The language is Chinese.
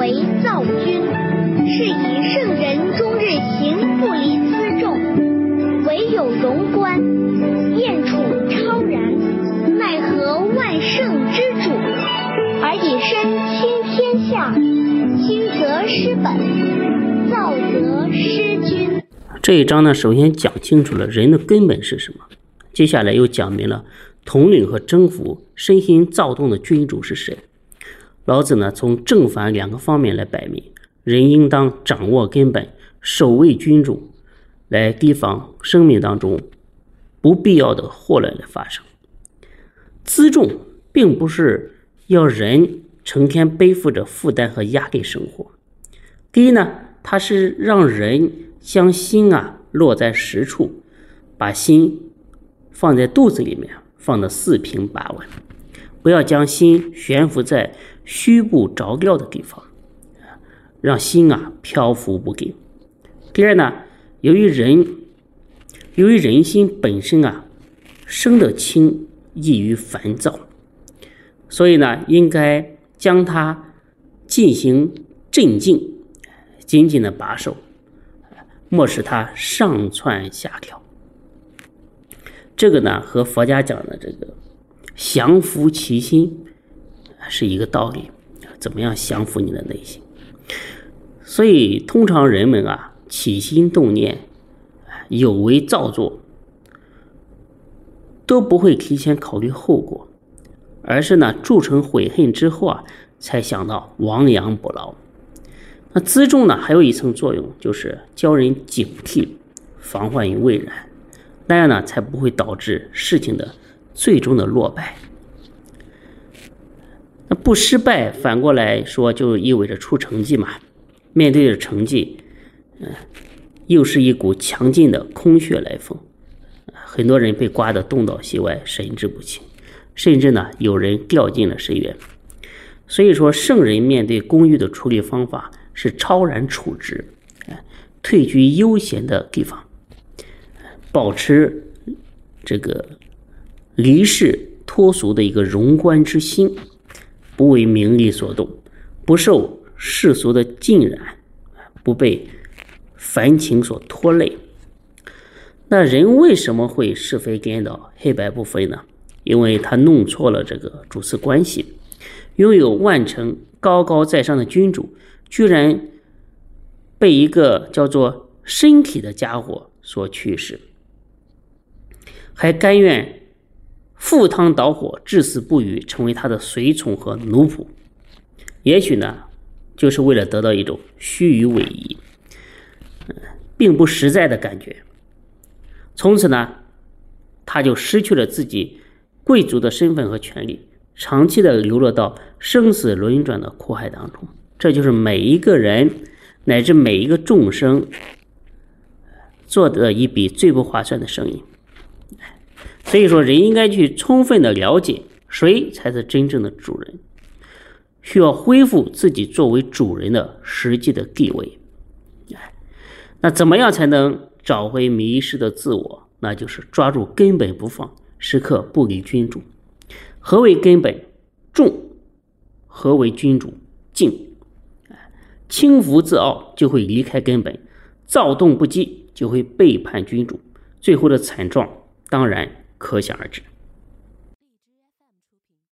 为造君，是以圣人终日行不离辎重，唯有荣观，燕处超然，奈何万圣之主，而以身倾天下，兴则失本，躁则失君。这一章呢，首先讲清楚了人的根本是什么，接下来又讲明了统领和征服身心躁动的君主是谁。老子呢，从正反两个方面来摆明，人应当掌握根本，守卫君主，来提防生命当中不必要的祸乱的发生。辎重并不是要人成天背负着负担和压力生活，第一呢，它是让人将心啊落在实处，把心放在肚子里面，放得四平八稳，不要将心悬浮在。虚不着调的地方，让心啊漂浮不定。第二呢，由于人，由于人心本身啊生得轻，易于烦躁，所以呢，应该将它进行镇静，紧紧的把守，莫使它上窜下跳。这个呢，和佛家讲的这个降服其心。是一个道理，怎么样降服你的内心？所以，通常人们啊起心动念，有为造作，都不会提前考虑后果，而是呢铸成悔恨之后啊，才想到亡羊补牢。那辎重呢，还有一层作用，就是教人警惕，防患于未然，那样呢才不会导致事情的最终的落败。那不失败，反过来说就意味着出成绩嘛。面对着成绩，嗯，又是一股强劲的空穴来风，很多人被刮得东倒西歪，神志不清，甚至呢有人掉进了深渊。所以说，圣人面对公寓的处理方法是超然处之，退居悠闲的地方，保持这个离世脱俗的一个荣观之心。不为名利所动，不受世俗的浸染，不被凡情所拖累。那人为什么会是非颠倒、黑白不分呢？因为他弄错了这个主次关系。拥有万乘高高在上的君主，居然被一个叫做身体的家伙所驱使，还甘愿。赴汤蹈火，至死不渝，成为他的随从和奴仆，也许呢，就是为了得到一种虚与委蛇，并不实在的感觉。从此呢，他就失去了自己贵族的身份和权利，长期的流落到生死轮转的苦海当中。这就是每一个人乃至每一个众生做的一笔最不划算的生意。所以说，人应该去充分的了解谁才是真正的主人，需要恢复自己作为主人的实际的地位。哎，那怎么样才能找回迷失的自我？那就是抓住根本不放，时刻不离君主。何为根本？重。何为君主？静。轻浮自傲就会离开根本，躁动不羁就会背叛君主，最后的惨状当然。可想而知。